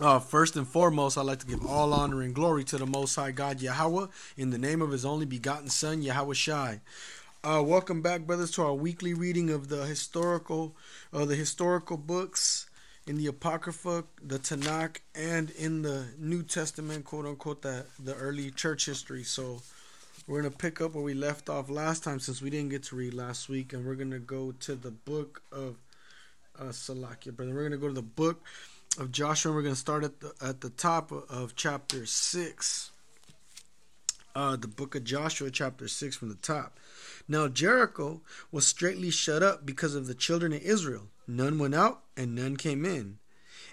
Uh, first and foremost, I'd like to give all honor and glory to the Most High God Yahweh in the name of His only begotten Son Yahawashi. Uh, welcome back, brothers, to our weekly reading of the historical, uh, the historical books in the Apocrypha, the Tanakh, and in the New Testament, quote unquote, the the early church history. So we're gonna pick up where we left off last time, since we didn't get to read last week, and we're gonna go to the book of uh, Salakia, brother. We're gonna go to the book of Joshua. We're going to start at the at the top of chapter six. Uh, the book of Joshua, chapter six, from the top. Now Jericho was straightly shut up because of the children of Israel. None went out, and none came in.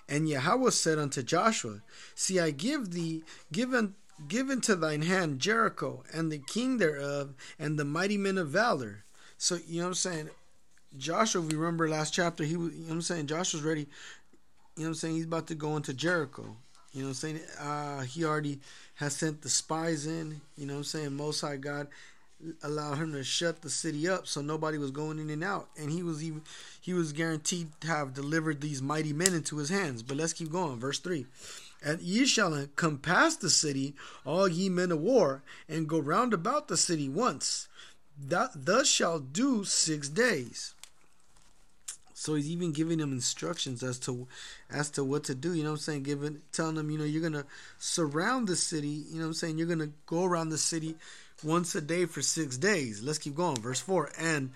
And Yahweh said unto Joshua, See, I give thee given given to thine hand Jericho and the king thereof and the mighty men of valor. So you know what I'm saying. Joshua, we remember last chapter, he was, you know what I'm saying, Joshua's ready you know what I'm saying? He's about to go into Jericho. You know what I'm saying? Uh, he already has sent the spies in. You know what I'm saying? Most High God allowed him to shut the city up so nobody was going in and out. And he was even he was guaranteed to have delivered these mighty men into his hands. But let's keep going. Verse 3. And ye shall compass the city, all ye men of war, and go round about the city once. That thus shall do six days. So he's even giving them instructions as to as to what to do. You know what I'm saying? Giving telling them, you know, you're gonna surround the city. You know what I'm saying? You're gonna go around the city once a day for six days. Let's keep going. Verse four and.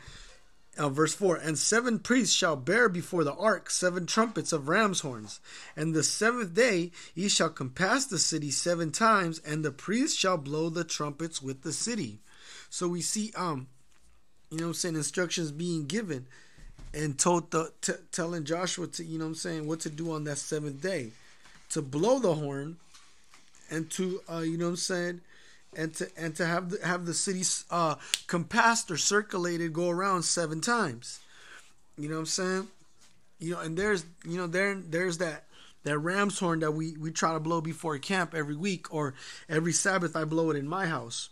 Uh, verse 4 And seven priests shall bear before the ark seven trumpets of ram's horns. And the seventh day ye shall compass the city seven times, and the priests shall blow the trumpets with the city. So we see, um, you know I'm saying, instructions being given and told the t- telling Joshua to you know I'm saying what to do on that seventh day, to blow the horn, and to uh, you know I'm saying, and to and to have the, have the city uh, compassed or circulated go around seven times, you know I'm saying, you know and there's you know there there's that that ram's horn that we we try to blow before camp every week or every Sabbath I blow it in my house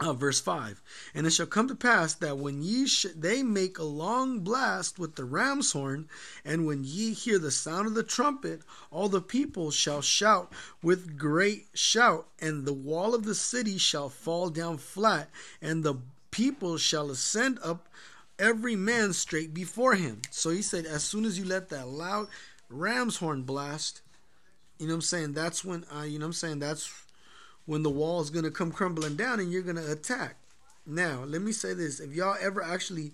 uh, verse 5 And it shall come to pass that when ye sh- they make a long blast with the ram's horn, and when ye hear the sound of the trumpet, all the people shall shout with great shout, and the wall of the city shall fall down flat, and the people shall ascend up every man straight before him. So he said, as soon as you let that loud ram's horn blast, you know what I'm saying? That's when, uh, you know what I'm saying? That's when the wall is going to come crumbling down and you're going to attack. Now, let me say this. If y'all ever actually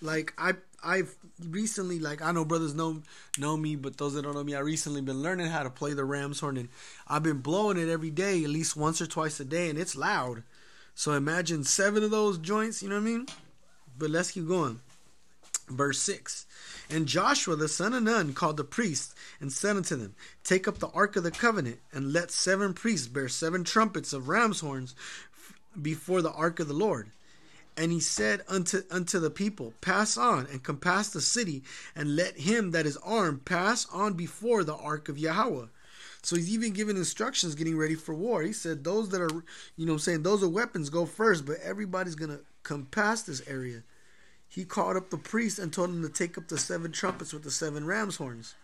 like I I've recently like I know brothers know know me, but those that don't know me, I recently been learning how to play the ram's horn and I've been blowing it every day, at least once or twice a day, and it's loud. So imagine seven of those joints, you know what I mean? But let's keep going. Verse 6 And Joshua the son of Nun called the priests and said unto them, Take up the ark of the covenant, and let seven priests bear seven trumpets of ram's horns before the ark of the Lord. And he said unto unto the people, Pass on and compass the city, and let him that is armed pass on before the ark of Yahweh. So he's even giving instructions getting ready for war. He said those that are you know I'm saying those are weapons go first, but everybody's gonna compass this area he called up the priests and told them to take up the seven trumpets with the seven ram's horns.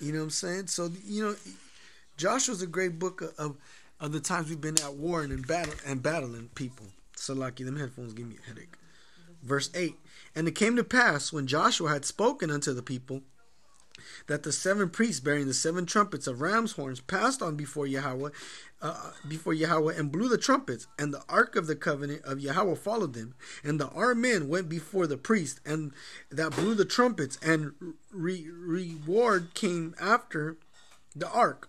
You know what I'm saying? So you know, Joshua's a great book of of the times we've been at war and in battle and battling people. So lucky them headphones give me a headache. Verse eight. And it came to pass when Joshua had spoken unto the people that the seven priests bearing the seven trumpets of ram's horns passed on before Yahweh, uh, before Yahweh, and blew the trumpets, and the ark of the covenant of Yahweh followed them, and the armed men went before the priest, and that blew the trumpets, and re- reward came after the ark.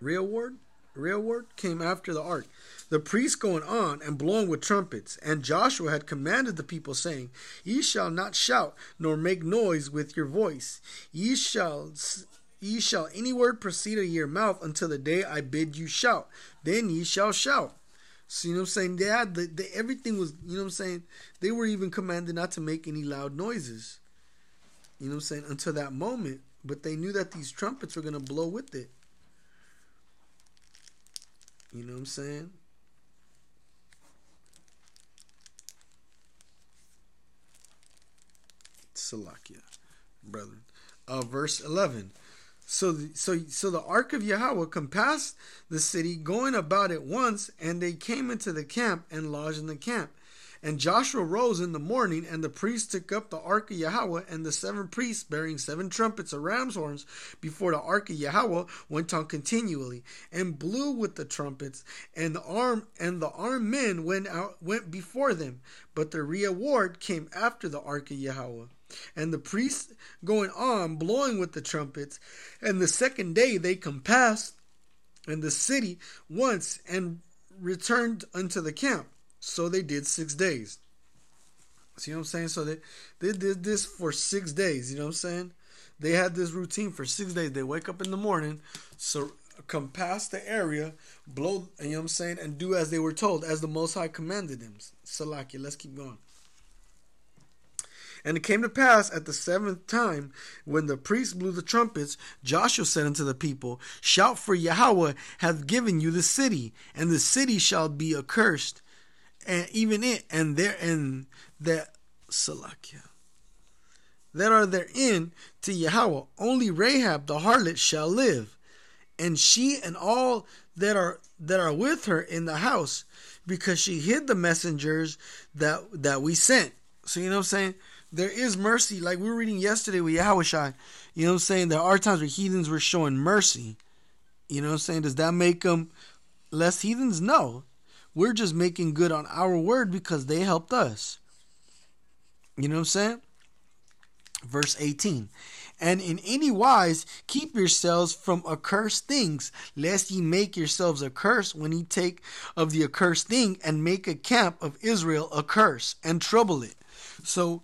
Reward, reward came after the ark the priests going on and blowing with trumpets. And Joshua had commanded the people, saying, Ye shall not shout, nor make noise with your voice. Ye shall ye shall any word proceed of your mouth until the day I bid you shout. Then ye shall shout. So you know what I'm saying? They had the, the everything was you know what I'm saying? They were even commanded not to make any loud noises. You know what I'm saying? Until that moment. But they knew that these trumpets were gonna blow with it. You know what I'm saying? Salakia, brethren. Uh, verse 11. So, the, so, so the ark of Yahweh compassed the city, going about it once, and they came into the camp and lodged in the camp. And Joshua rose in the morning, and the priests took up the ark of Yahweh, and the seven priests bearing seven trumpets of ram's horns before the ark of Yahweh went on continually, and blew with the trumpets, and the arm and the armed men went out went before them, but the reward came after the ark of Yahweh. And the priests going on blowing with the trumpets, and the second day they compassed and the city once and returned unto the camp. So they did six days. See what I'm saying? So they, they did this for six days. You know what I'm saying? They had this routine for six days. They wake up in the morning, so compass the area, blow, you know what I'm saying, and do as they were told, as the Most High commanded them. Salakia, let's keep going. And it came to pass at the seventh time, when the priests blew the trumpets, Joshua said unto the people, Shout for Yahweh hath given you the city, and the city shall be accursed, and even it, and there and that Salakia. That are therein to Yahweh, only Rahab the harlot shall live, and she and all that are that are with her in the house, because she hid the messengers that that we sent. So you know what I'm saying? there is mercy. Like we were reading yesterday with Yahushua, you know what I'm saying? There are times where heathens were showing mercy. You know what I'm saying? Does that make them less heathens? No. We're just making good on our word because they helped us. You know what I'm saying? Verse 18. And in any wise keep yourselves from accursed things, lest ye make yourselves a curse when ye take of the accursed thing and make a camp of Israel a curse and trouble it. So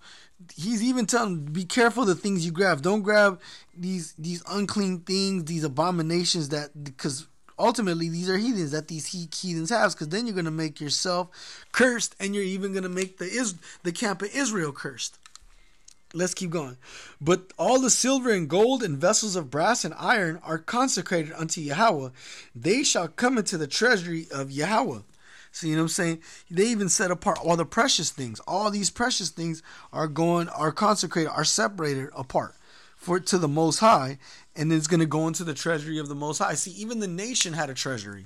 he's even telling be careful the things you grab don't grab these these unclean things these abominations that because ultimately these are heathens that these heathens have because then you're going to make yourself cursed and you're even going to make the is the camp of israel cursed. Let's keep going. But all the silver and gold and vessels of brass and iron are consecrated unto yahweh. They shall come into the treasury of yahweh. So you know what I'm saying? They even set apart all the precious things. All these precious things are going are consecrated, are separated apart for to the most high, and it's gonna go into the treasury of the most high. See, even the nation had a treasury.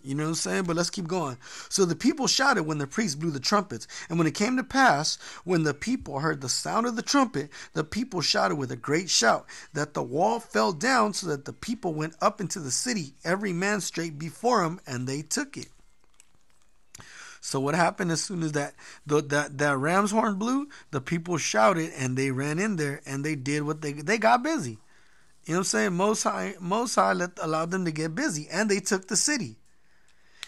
You know what I'm saying? But let's keep going. So the people shouted when the priests blew the trumpets. And when it came to pass, when the people heard the sound of the trumpet, the people shouted with a great shout that the wall fell down so that the people went up into the city, every man straight before him, and they took it. So what happened as soon as that the, that that ram's horn blew, the people shouted and they ran in there and they did what they they got busy. You know what I'm saying? Most High, Most High let, allowed them to get busy, and they took the city.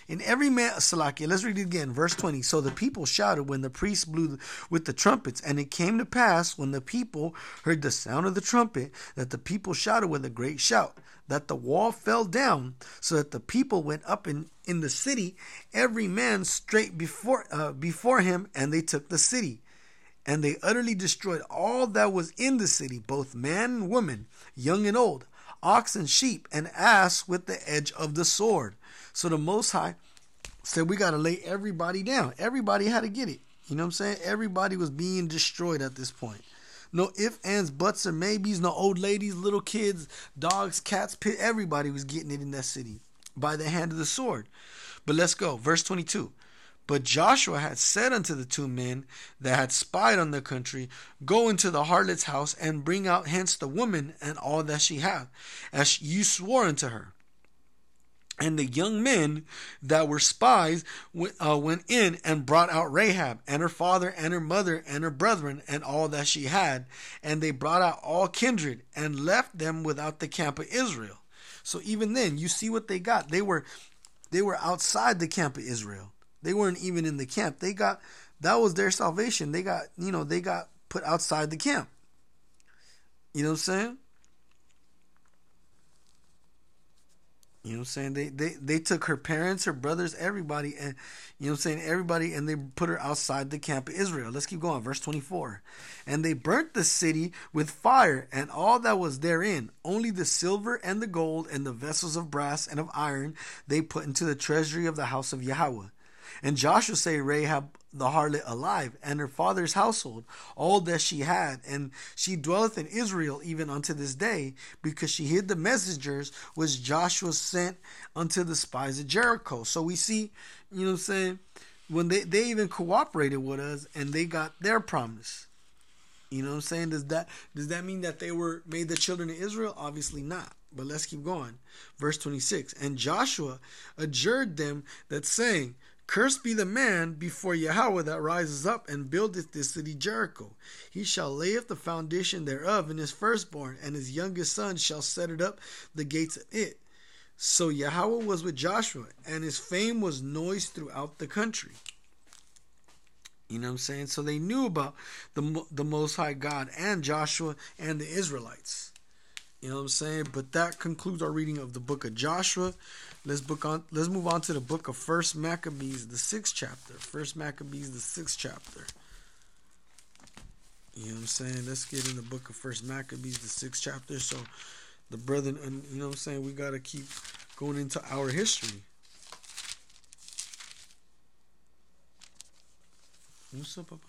In every man, Salakia, let's read it again, verse 20. So the people shouted when the priests blew with the trumpets, and it came to pass when the people heard the sound of the trumpet that the people shouted with a great shout, that the wall fell down, so that the people went up in, in the city, every man straight before uh, before him, and they took the city. And they utterly destroyed all that was in the city, both man and woman, young and old, ox and sheep, and ass with the edge of the sword. So the Most High said, We got to lay everybody down. Everybody had to get it. You know what I'm saying? Everybody was being destroyed at this point. No ifs, ands, buts, or maybes. No old ladies, little kids, dogs, cats, pit. Everybody was getting it in that city by the hand of the sword. But let's go. Verse 22. But Joshua had said unto the two men that had spied on the country, Go into the harlot's house and bring out hence the woman and all that she hath, as you swore unto her. And the young men that were spies uh, went in and brought out Rahab and her father and her mother and her brethren and all that she had. And they brought out all kindred and left them without the camp of Israel. So even then, you see what they got. They were they were outside the camp of Israel. They weren't even in the camp. They got that was their salvation. They got you know they got put outside the camp. You know what I'm saying? You know what I'm saying? They, they they took her parents, her brothers, everybody, and you know what I'm saying, everybody, and they put her outside the camp of Israel. Let's keep going. Verse 24. And they burnt the city with fire and all that was therein. Only the silver and the gold and the vessels of brass and of iron they put into the treasury of the house of Yahweh. And Joshua say Rahab the harlot alive, and her father's household, all that she had, and she dwelleth in Israel even unto this day, because she hid the messengers which Joshua sent unto the spies of Jericho. So we see, you know what I'm saying, when they, they even cooperated with us and they got their promise. You know what I'm saying? Does that does that mean that they were made the children of Israel? Obviously not. But let's keep going. Verse 26. And Joshua adjured them that saying, Cursed be the man before Yahweh that rises up and buildeth this city Jericho. He shall lay up the foundation thereof in his firstborn, and his youngest son shall set it up the gates of it. So Yahweh was with Joshua, and his fame was noised throughout the country. You know what I'm saying? So they knew about the the Most High God and Joshua and the Israelites. You know what I'm saying? But that concludes our reading of the book of Joshua. Let's book on. Let's move on to the book of First Maccabees, the sixth chapter. First Maccabees, the sixth chapter. You know what I'm saying? Let's get in the book of First Maccabees, the sixth chapter. So, the brethren, you know what I'm saying? We got to keep going into our history. What's up, Papa?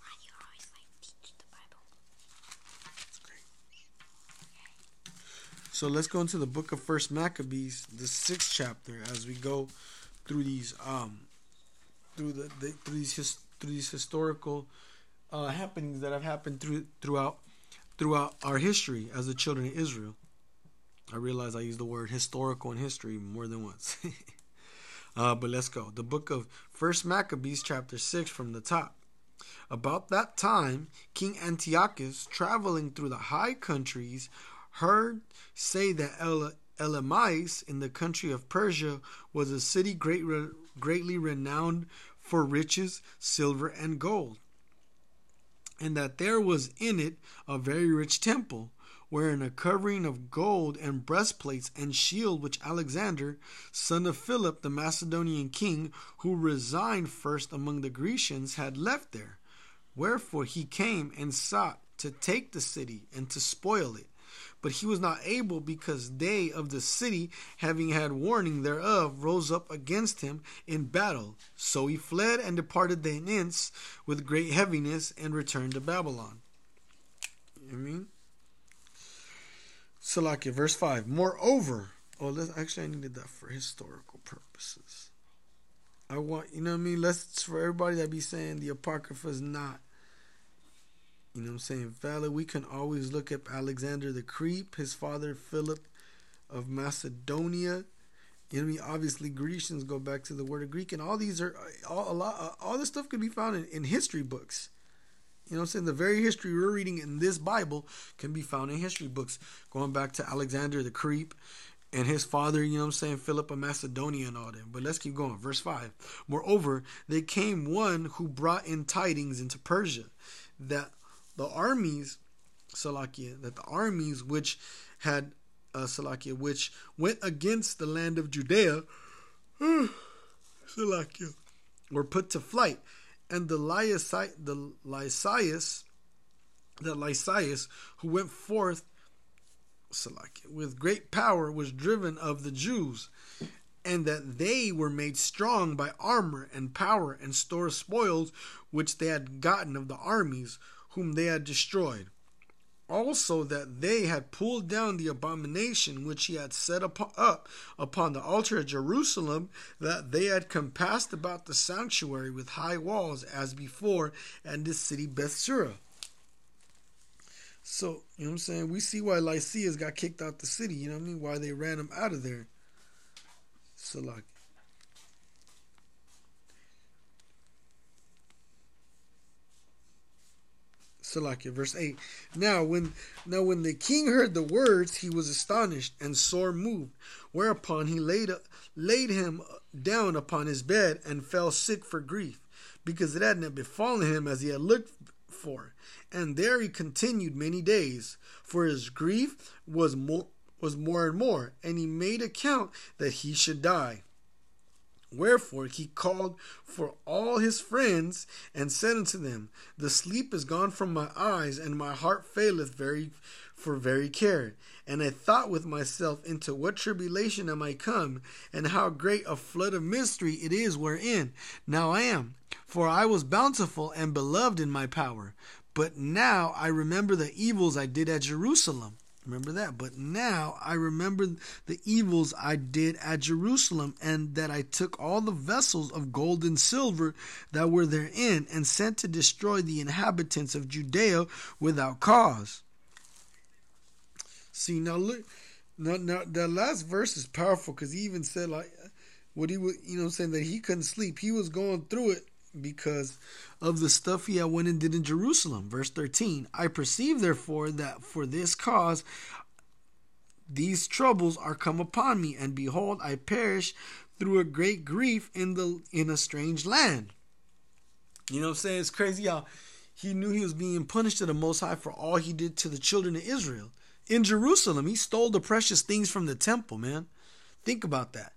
Why do you always like teach the Bible? That's great. So let's go into the book of First Maccabees, the sixth chapter, as we go through these um through the, the through these his, through these historical uh, happenings that have happened through throughout throughout our history as the children of Israel. I realize I use the word historical and history more than once. Uh, but let's go. The book of First Maccabees, chapter 6, from the top. About that time, King Antiochus, traveling through the high countries, heard say that El- Elamites in the country of Persia was a city great, greatly renowned for riches, silver, and gold, and that there was in it a very rich temple wherein a covering of gold and breastplates and shield which Alexander, son of Philip the Macedonian king, who resigned first among the Grecians, had left there. Wherefore he came and sought to take the city and to spoil it. But he was not able because they of the city, having had warning thereof, rose up against him in battle. So he fled and departed thence with great heaviness and returned to Babylon. I mean? Salakia, verse 5. Moreover, oh, let's, actually, I needed that for historical purposes. I want, you know what I mean? Let's, for everybody that be saying the Apocrypha is not, you know what I'm saying, valid, we can always look up Alexander the Creep, his father Philip of Macedonia. You know I mean? Obviously, Grecians go back to the word of Greek, and all these are, all, a lot, uh, all this stuff can be found in, in history books. You know what I'm saying? The very history we're reading in this Bible can be found in history books, going back to Alexander the Creep and his father, you know what I'm saying, Philip of Macedonia and all that. But let's keep going. Verse 5. Moreover, there came one who brought in tidings into Persia that the armies, Salakia, that the armies which had, uh, Salakia, which went against the land of Judea, Salakia, were put to flight. And the Lysias, the Lysias, the Lysias, who went forth with great power, was driven of the Jews, and that they were made strong by armor and power and store of spoils which they had gotten of the armies whom they had destroyed also that they had pulled down the abomination which he had set up upon the altar at Jerusalem, that they had compassed about the sanctuary with high walls as before, and this city Bethsura. So, you know what I'm saying? We see why Lysias got kicked out the city, you know what I mean? Why they ran him out of there. So, Salakia, verse 8. Now when now when the king heard the words, he was astonished and sore moved, whereupon he laid laid him down upon his bed and fell sick for grief, because it had not befallen him as he had looked for. And there he continued many days, for his grief was more was more and more, and he made account that he should die. Wherefore he called for all his friends and said unto them, The sleep is gone from my eyes, and my heart faileth very for very care. And I thought with myself, Into what tribulation am I come, and how great a flood of mystery it is wherein now I am. For I was bountiful and beloved in my power. But now I remember the evils I did at Jerusalem Remember that. But now I remember the evils I did at Jerusalem, and that I took all the vessels of gold and silver that were therein, and sent to destroy the inhabitants of Judea without cause. See now look now, now that last verse is powerful because he even said like what he would you know saying that he couldn't sleep. He was going through it because of the stuff he went and did in Jerusalem. Verse 13 I perceive therefore that for this cause these troubles are come upon me, and behold, I perish through a great grief in the in a strange land. You know what I'm saying? It's crazy how he knew he was being punished to the Most High for all he did to the children of Israel. In Jerusalem, he stole the precious things from the temple, man. Think about that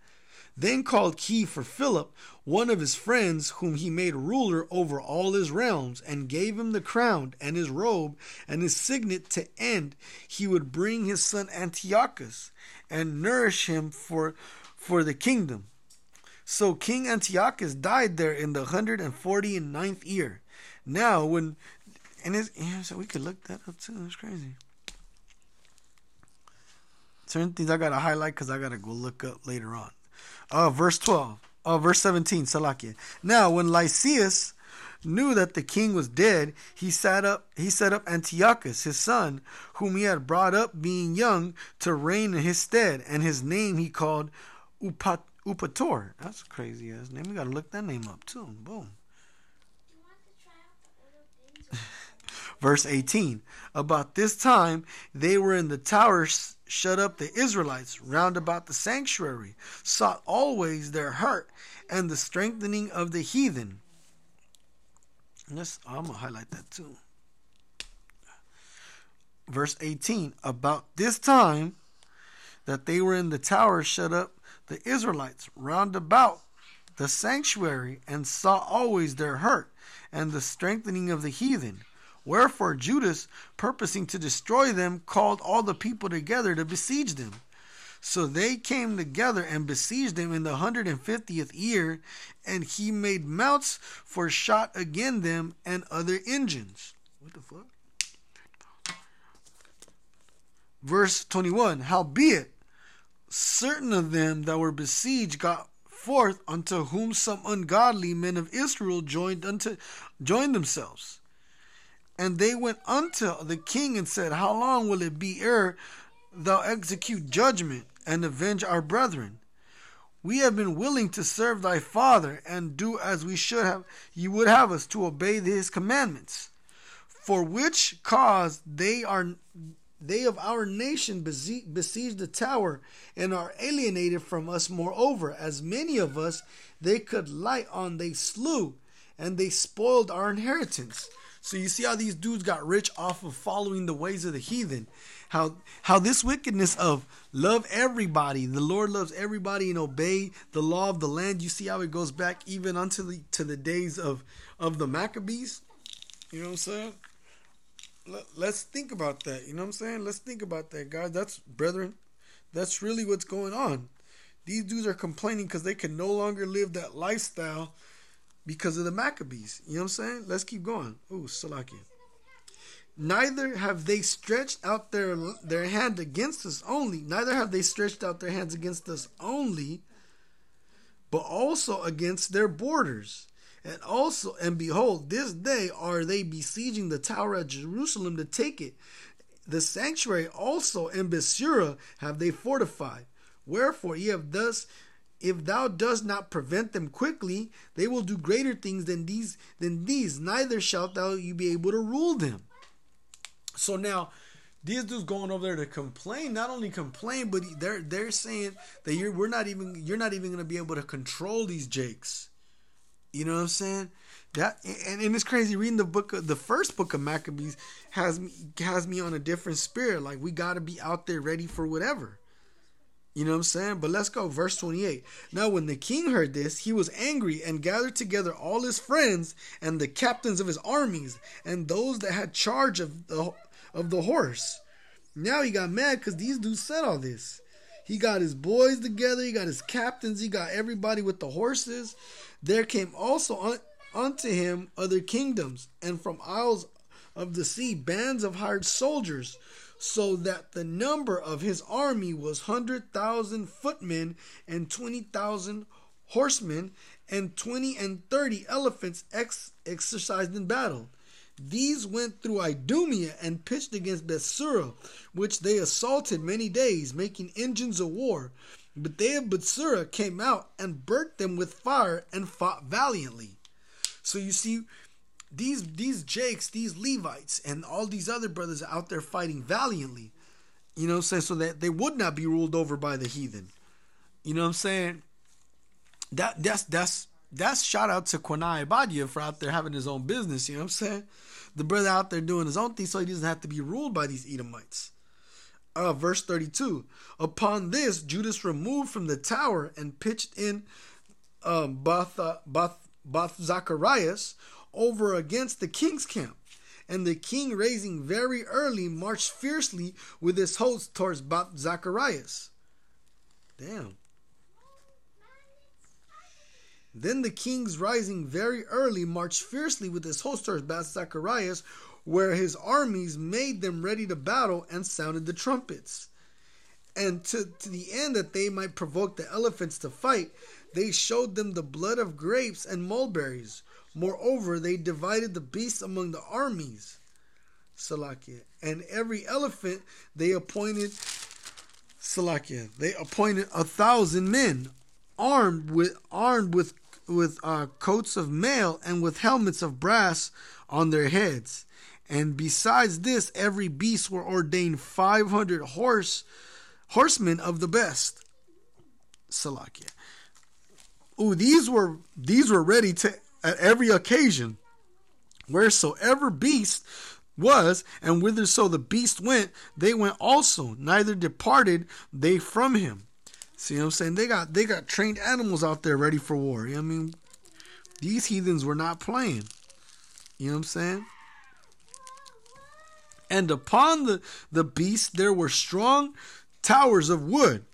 then called Key for Philip, one of his friends, whom he made ruler over all his realms, and gave him the crown and his robe and his signet to end. He would bring his son Antiochus and nourish him for, for the kingdom. So King Antiochus died there in the hundred and forty ninth year. Now, when and his, yeah, so we could look that up too. That's crazy. Certain things I gotta highlight because I gotta go look up later on. Uh, verse 12. Uh, verse 17, Salakia. Now, when Lysias knew that the king was dead, he sat up he set up Antiochus, his son, whom he had brought up being young, to reign in his stead, and his name he called Upat, Eupator. That's a crazy ass name. We gotta look that name up too. Boom. Verse 18. About this time they were in the towers shut up the Israelites round about the sanctuary, sought always their hurt and the strengthening of the heathen. Let's, oh, I'm going to highlight that too. Verse 18 About this time that they were in the tower shut up, the Israelites round about the sanctuary and saw always their hurt and the strengthening of the heathen. Wherefore Judas, purposing to destroy them, called all the people together to besiege them. So they came together and besieged them in the hundred and fiftieth year, and he made mounts for shot against them and other engines. What the fuck? Verse 21 Howbeit, certain of them that were besieged got forth unto whom some ungodly men of Israel joined unto joined themselves and they went unto the king and said, How long will it be ere thou execute judgment and avenge our brethren? We have been willing to serve thy father and do as we should have you would have us to obey his commandments. For which cause they are they of our nation besiege the tower and are alienated from us moreover as many of us they could light on they slew and they spoiled our inheritance so you see how these dudes got rich off of following the ways of the heathen. How how this wickedness of love everybody, the Lord loves everybody and obey the law of the land. You see how it goes back even unto the to the days of of the Maccabees. You know what I'm saying? Let, let's think about that. You know what I'm saying? Let's think about that, guys. That's brethren. That's really what's going on. These dudes are complaining because they can no longer live that lifestyle because of the Maccabees. You know what I'm saying? Let's keep going. Ooh, Salaki. Neither have they stretched out their their hand against us only. Neither have they stretched out their hands against us only, but also against their borders. And also, and behold, this day are they besieging the tower of Jerusalem to take it. The sanctuary also in Bethsura have they fortified. Wherefore ye have thus if thou dost not prevent them quickly, they will do greater things than these than these, neither shalt thou you be able to rule them. So now these dudes going over there to complain, not only complain, but they're they're saying that you're we're not even you're not even gonna be able to control these jakes. You know what I'm saying? That and, and it's crazy reading the book of the first book of Maccabees has me has me on a different spirit. Like we gotta be out there ready for whatever. You know what I'm saying? But let's go. Verse 28. Now, when the king heard this, he was angry and gathered together all his friends and the captains of his armies and those that had charge of the, of the horse. Now he got mad because these dudes said all this. He got his boys together, he got his captains, he got everybody with the horses. There came also un- unto him other kingdoms, and from isles of the sea bands of hired soldiers so that the number of his army was 100,000 footmen and 20,000 horsemen and 20 and 30 elephants ex- exercised in battle. These went through Idumea and pitched against Bethsura, which they assaulted many days, making engines of war. But they of Bethsura came out and burnt them with fire and fought valiantly. So you see, these these Jakes, these Levites, and all these other brothers out there fighting valiantly. You know I'm saying? So that they would not be ruled over by the heathen. You know what I'm saying? That that's that's that's shout out to Kwanai Badia for out there having his own business, you know what I'm saying? The brother out there doing his own thing so he doesn't have to be ruled by these Edomites. Uh, verse 32 Upon this, Judas removed from the tower and pitched in um, Bath, Bath, Bath Zacharias over against the king's camp. And the king, raising very early, marched fiercely with his host towards Bath Zacharias. Damn. Then the kings, rising very early, marched fiercely with his host towards Bath Zacharias, where his armies made them ready to battle and sounded the trumpets. And to, to the end that they might provoke the elephants to fight, they showed them the blood of grapes and mulberries. Moreover, they divided the beasts among the armies. Salakia. And every elephant they appointed Salakia. They appointed a thousand men armed with armed with with uh, coats of mail and with helmets of brass on their heads. And besides this, every beast were ordained five hundred horse horsemen of the best. Salakia. Ooh, these were these were ready to at every occasion, wheresoever beast was, and whither so the beast went, they went also. Neither departed they from him. See what I'm saying? They got they got trained animals out there ready for war. You know I mean? These heathens were not playing. You know what I'm saying? And upon the, the beast there were strong towers of wood,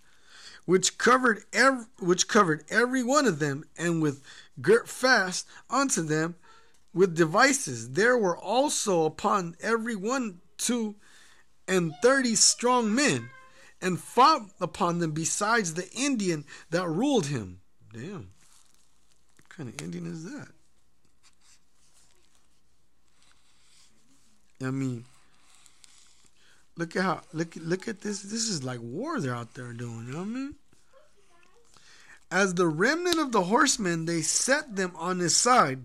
which covered every, which covered every one of them, and with girt fast unto them with devices. There were also upon every one two and thirty strong men, and fought upon them besides the Indian that ruled him. Damn. What kind of Indian is that? I mean, look at how look look at this. This is like war they're out there doing. You know what I mean? As the remnant of the horsemen, they set them on his side,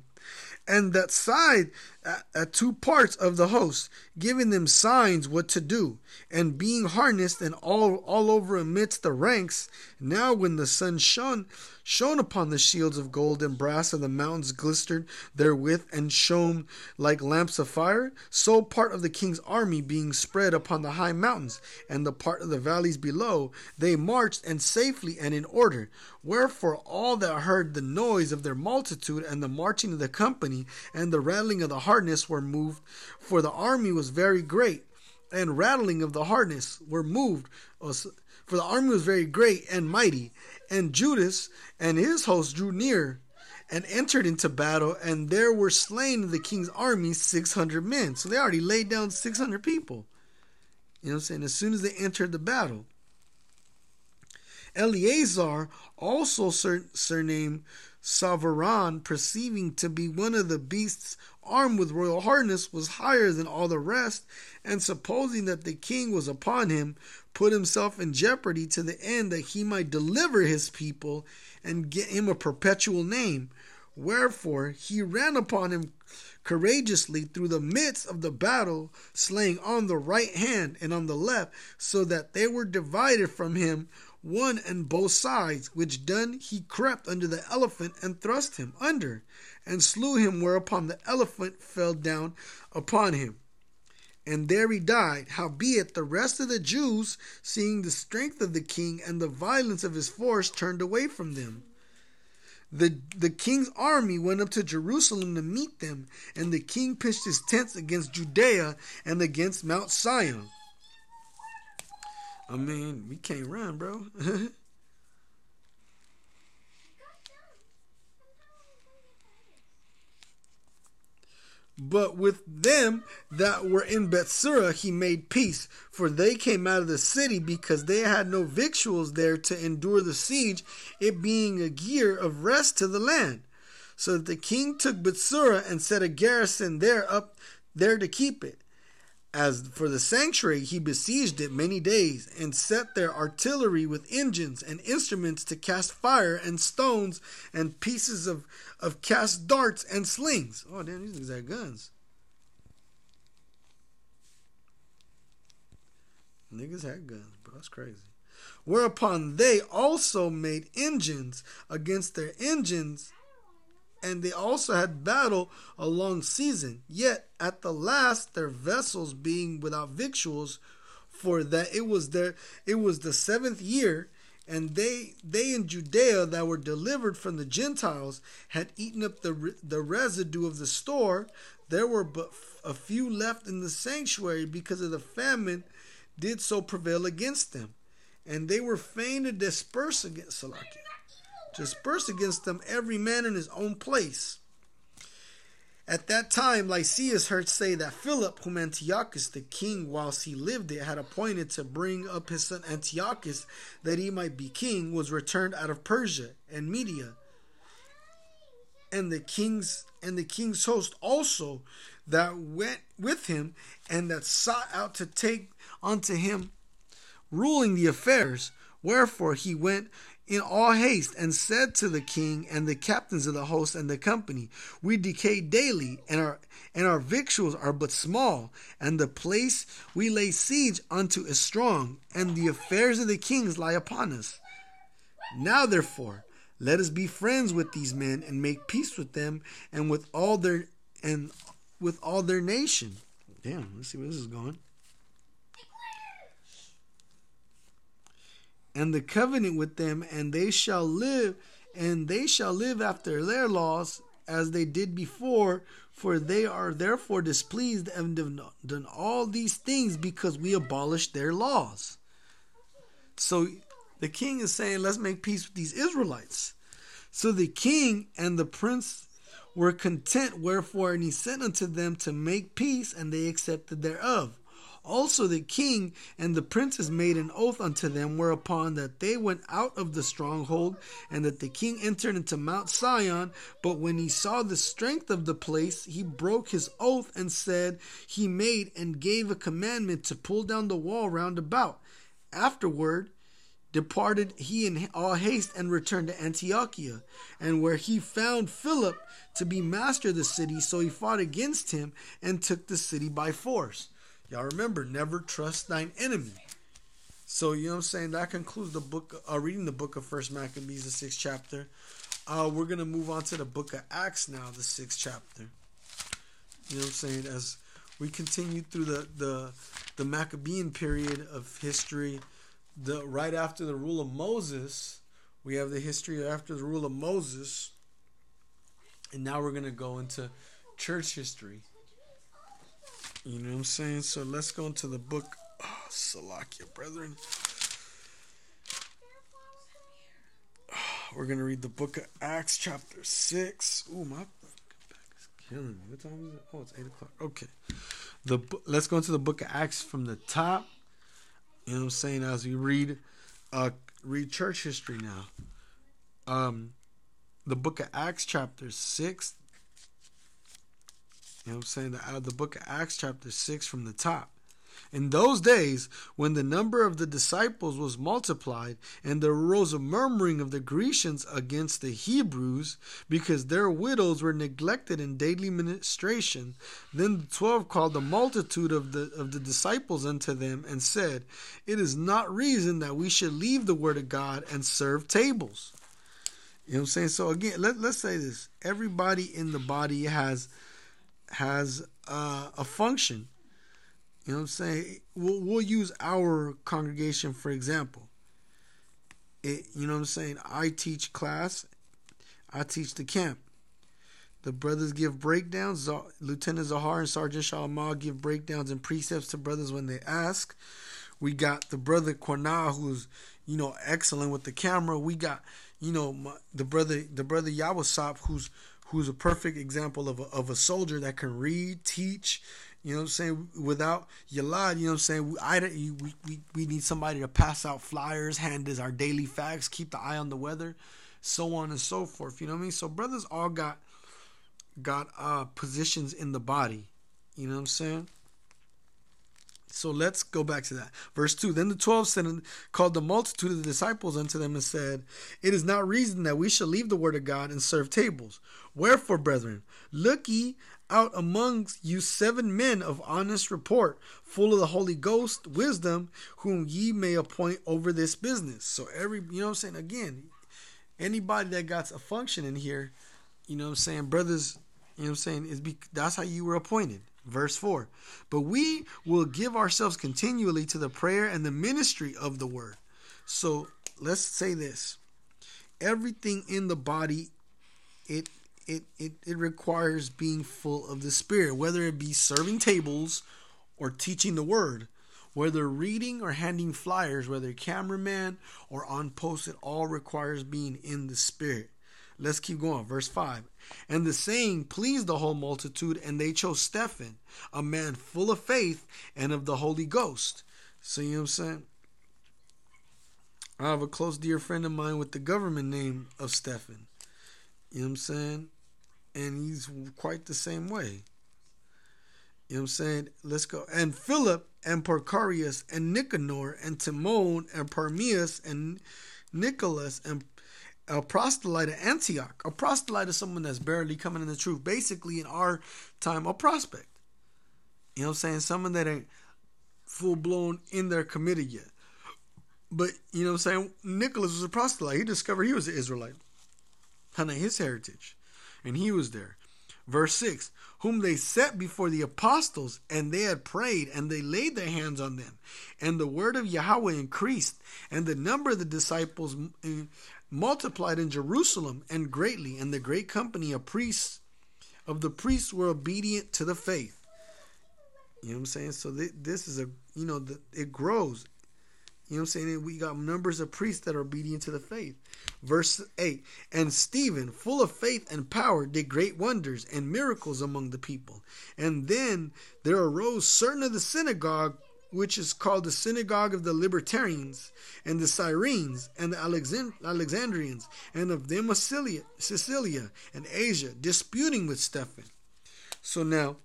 and that side at, at, two parts of the host, giving them signs what to do, and being harnessed and all all over amidst the ranks. Now, when the sun shone shone upon the shields of gold and brass, and the mountains glistered therewith and shone like lamps of fire, so part of the king's army being spread upon the high mountains, and the part of the valleys below, they marched and safely and in order. Wherefore all that heard the noise of their multitude and the marching of the company and the rattling of the harness were moved, for the army was very great, and rattling of the harness were moved, uh, for the army was very great and mighty. And Judas and his host drew near and entered into battle, and there were slain in the king's army 600 men. So they already laid down 600 people. You know what I'm saying? As soon as they entered the battle. Eleazar, also surnamed Savaran, perceiving to be one of the beasts armed with royal harness, was higher than all the rest, and supposing that the king was upon him, put himself in jeopardy to the end that he might deliver his people and get him a perpetual name. Wherefore he ran upon him courageously through the midst of the battle, slaying on the right hand and on the left, so that they were divided from him one and both sides, which done he crept under the elephant and thrust him under, and slew him, whereupon the elephant fell down upon him. and there he died. Howbeit the rest of the Jews, seeing the strength of the king and the violence of his force, turned away from them. The, the king's army went up to Jerusalem to meet them, and the king pitched his tents against Judea and against Mount Sion. I mean, we can't run, bro. But with them that were in Bethsura he made peace, for they came out of the city because they had no victuals there to endure the siege, it being a year of rest to the land. So that the king took Bethsura and set a garrison there up there to keep it. As for the sanctuary, he besieged it many days, and set there artillery with engines and instruments to cast fire and stones and pieces of, of cast darts and slings. Oh, damn, these things have guns. Niggas had guns, bro. That's crazy. Whereupon they also made engines against their engines and they also had battle a long season. Yet at the last their vessels being without victuals, for that it was their it was the seventh year, and they they in Judea that were delivered from the Gentiles had eaten up the the residue of the store. There were but a few left in the sanctuary because of the famine did so prevail against them, and they were fain to disperse against Salakia dispersed against them every man in his own place. At that time, Lysias heard say that Philip, whom Antiochus the king, whilst he lived it, had appointed to bring up his son Antiochus that he might be king, was returned out of Persia and Media. And the king's and the king's host also that went with him and that sought out to take unto him ruling the affairs. Wherefore he went in all haste and said to the king and the captains of the host and the company, We decay daily, and our and our victuals are but small, and the place we lay siege unto is strong, and the affairs of the kings lie upon us. Now therefore, let us be friends with these men and make peace with them and with all their and with all their nation. Damn, let's see where this is going. And the covenant with them, and they shall live, and they shall live after their laws as they did before, for they are therefore displeased and have done all these things because we abolished their laws. So the king is saying, let's make peace with these Israelites. So the king and the prince were content, wherefore, and he sent unto them to make peace, and they accepted thereof. Also the king and the princes made an oath unto them, whereupon that they went out of the stronghold, and that the king entered into Mount Sion. But when he saw the strength of the place, he broke his oath and said, He made and gave a commandment to pull down the wall round about. Afterward, departed he in all haste and returned to Antiochia, and where he found Philip to be master of the city, so he fought against him and took the city by force. Y'all remember, never trust thine enemy. So you know what I'm saying. That concludes the book. Uh, reading the book of First Maccabees, the sixth chapter. Uh, we're gonna move on to the book of Acts now, the sixth chapter. You know what I'm saying. As we continue through the the the Maccabean period of history, the right after the rule of Moses, we have the history after the rule of Moses, and now we're gonna go into church history. You know what I'm saying? So let's go into the book. Oh, Salakia, brethren. We're going to read the book of Acts, chapter 6. Ooh, my back is killing me. What time is it? Oh, it's 8 o'clock. Okay. The Let's go into the book of Acts from the top. You know what I'm saying? As we read uh, read church history now. Um, the book of Acts, chapter 6, you know what I'm saying? Out of the book of Acts, chapter 6, from the top. In those days, when the number of the disciples was multiplied, and there arose a murmuring of the Grecians against the Hebrews, because their widows were neglected in daily ministration, then the twelve called the multitude of the of the disciples unto them, and said, It is not reason that we should leave the word of God and serve tables. You know what I'm saying? So again, let, let's say this. Everybody in the body has has uh, a function. You know what I'm saying? We'll, we'll use our congregation for example. It, you know what I'm saying? I teach class, I teach the camp. The brothers give breakdowns. Lieutenant Zahar and Sergeant Shalamal give breakdowns and precepts to brothers when they ask. We got the brother Quana, who's you know excellent with the camera. We got you know my, the brother the brother Yawasop, who's who's a perfect example of a, of a soldier that can read, teach. You know what I'm saying? Without Yalad, you know what I'm saying? I, we, we, we need somebody to pass out flyers, hand us our daily facts, keep the eye on the weather, so on and so forth. You know what I mean? So brothers all got got uh, positions in the body. You know what I'm saying? So let's go back to that. Verse 2 Then the twelve and called the multitude of the disciples unto them and said, It is not reason that we shall leave the word of God and serve tables. Wherefore, brethren, look ye out amongst you seven men of honest report, full of the Holy Ghost, wisdom, whom ye may appoint over this business. So every you know I'm saying? Again, anybody that got a function in here, you know what I'm saying, brothers you know what I'm saying? Is be, that's how you were appointed. Verse 4. But we will give ourselves continually to the prayer and the ministry of the word. So let's say this. Everything in the body, it it, it, it requires being full of the Spirit, whether it be serving tables or teaching the word, whether reading or handing flyers, whether cameraman or on post, it all requires being in the Spirit. Let's keep going. Verse 5. And the saying pleased the whole multitude, and they chose Stephen, a man full of faith and of the Holy Ghost. Know what I'm saying? I have a close dear friend of mine with the government name of Stephen. You know what I'm saying? And he's quite the same way. You know what I'm saying? Let's go. And Philip and Prochorus and Nicanor and Timon and Parmenas and Nicholas and a proselyte of Antioch. A proselyte is someone that's barely coming in the truth. Basically, in our time, a prospect. You know what I'm saying? Someone that ain't full blown in their committed yet. But, you know what I'm saying? Nicholas was a proselyte. He discovered he was an Israelite. Kind of his heritage. And he was there. Verse 6 Whom they set before the apostles, and they had prayed, and they laid their hands on them. And the word of Yahweh increased, and the number of the disciples multiplied in Jerusalem and greatly, and the great company of priests of the priests were obedient to the faith. You know what I'm saying? So this is a you know it grows. You know what I'm saying? We got numbers of priests that are obedient to the faith. Verse 8 And Stephen, full of faith and power, did great wonders and miracles among the people. And then there arose certain of the synagogue which is called the synagogue of the Libertarians, and the Cyrenes, and the Alexand- Alexandrians, and of them Sicilia and Asia, disputing with Stephen. So now,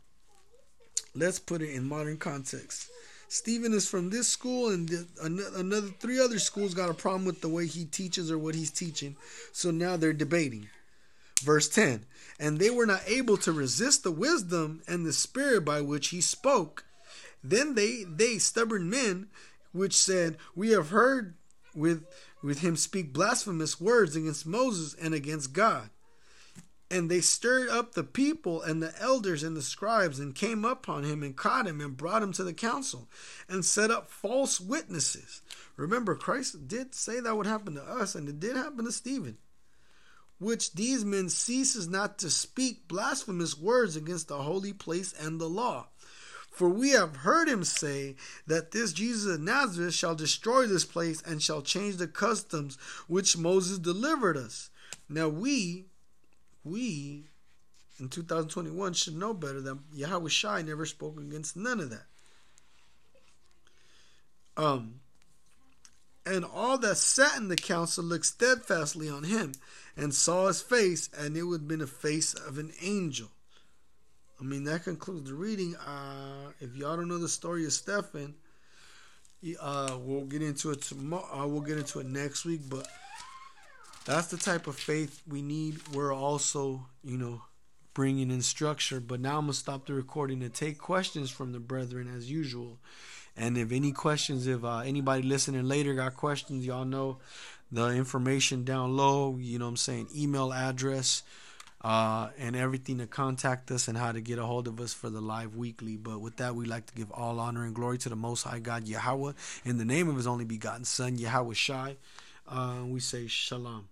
let's put it in modern context. Stephen is from this school, and the, another three other schools got a problem with the way he teaches or what he's teaching. So now they're debating. Verse 10 And they were not able to resist the wisdom and the spirit by which he spoke then they, they stubborn men, which said, We have heard with, with him speak blasphemous words against Moses and against God. And they stirred up the people and the elders and the scribes and came upon him and caught him and brought him to the council and set up false witnesses. Remember, Christ did say that would happen to us, and it did happen to Stephen. Which these men ceases not to speak blasphemous words against the holy place and the law. For we have heard him say that this Jesus of Nazareth shall destroy this place and shall change the customs which Moses delivered us. Now we, we, in 2021 should know better than Yahawashi never spoke against none of that. Um, and all that sat in the council looked steadfastly on him and saw his face, and it would have been the face of an angel. I mean, that concludes the reading. Uh, if y'all don't know the story of Stephen, uh, we'll get into it tomorrow. Uh, we'll get into it next week. But that's the type of faith we need. We're also, you know, bringing in structure. But now I'm gonna stop the recording to take questions from the brethren as usual. And if any questions, if uh, anybody listening later got questions, y'all know the information down low. You know, I'm saying email address uh, and everything to contact us and how to get a hold of us for the live weekly. But with that, we like to give all honor and glory to the Most High God Yahweh in the name of His only begotten Son Yahawashi. Uh, we say Shalom.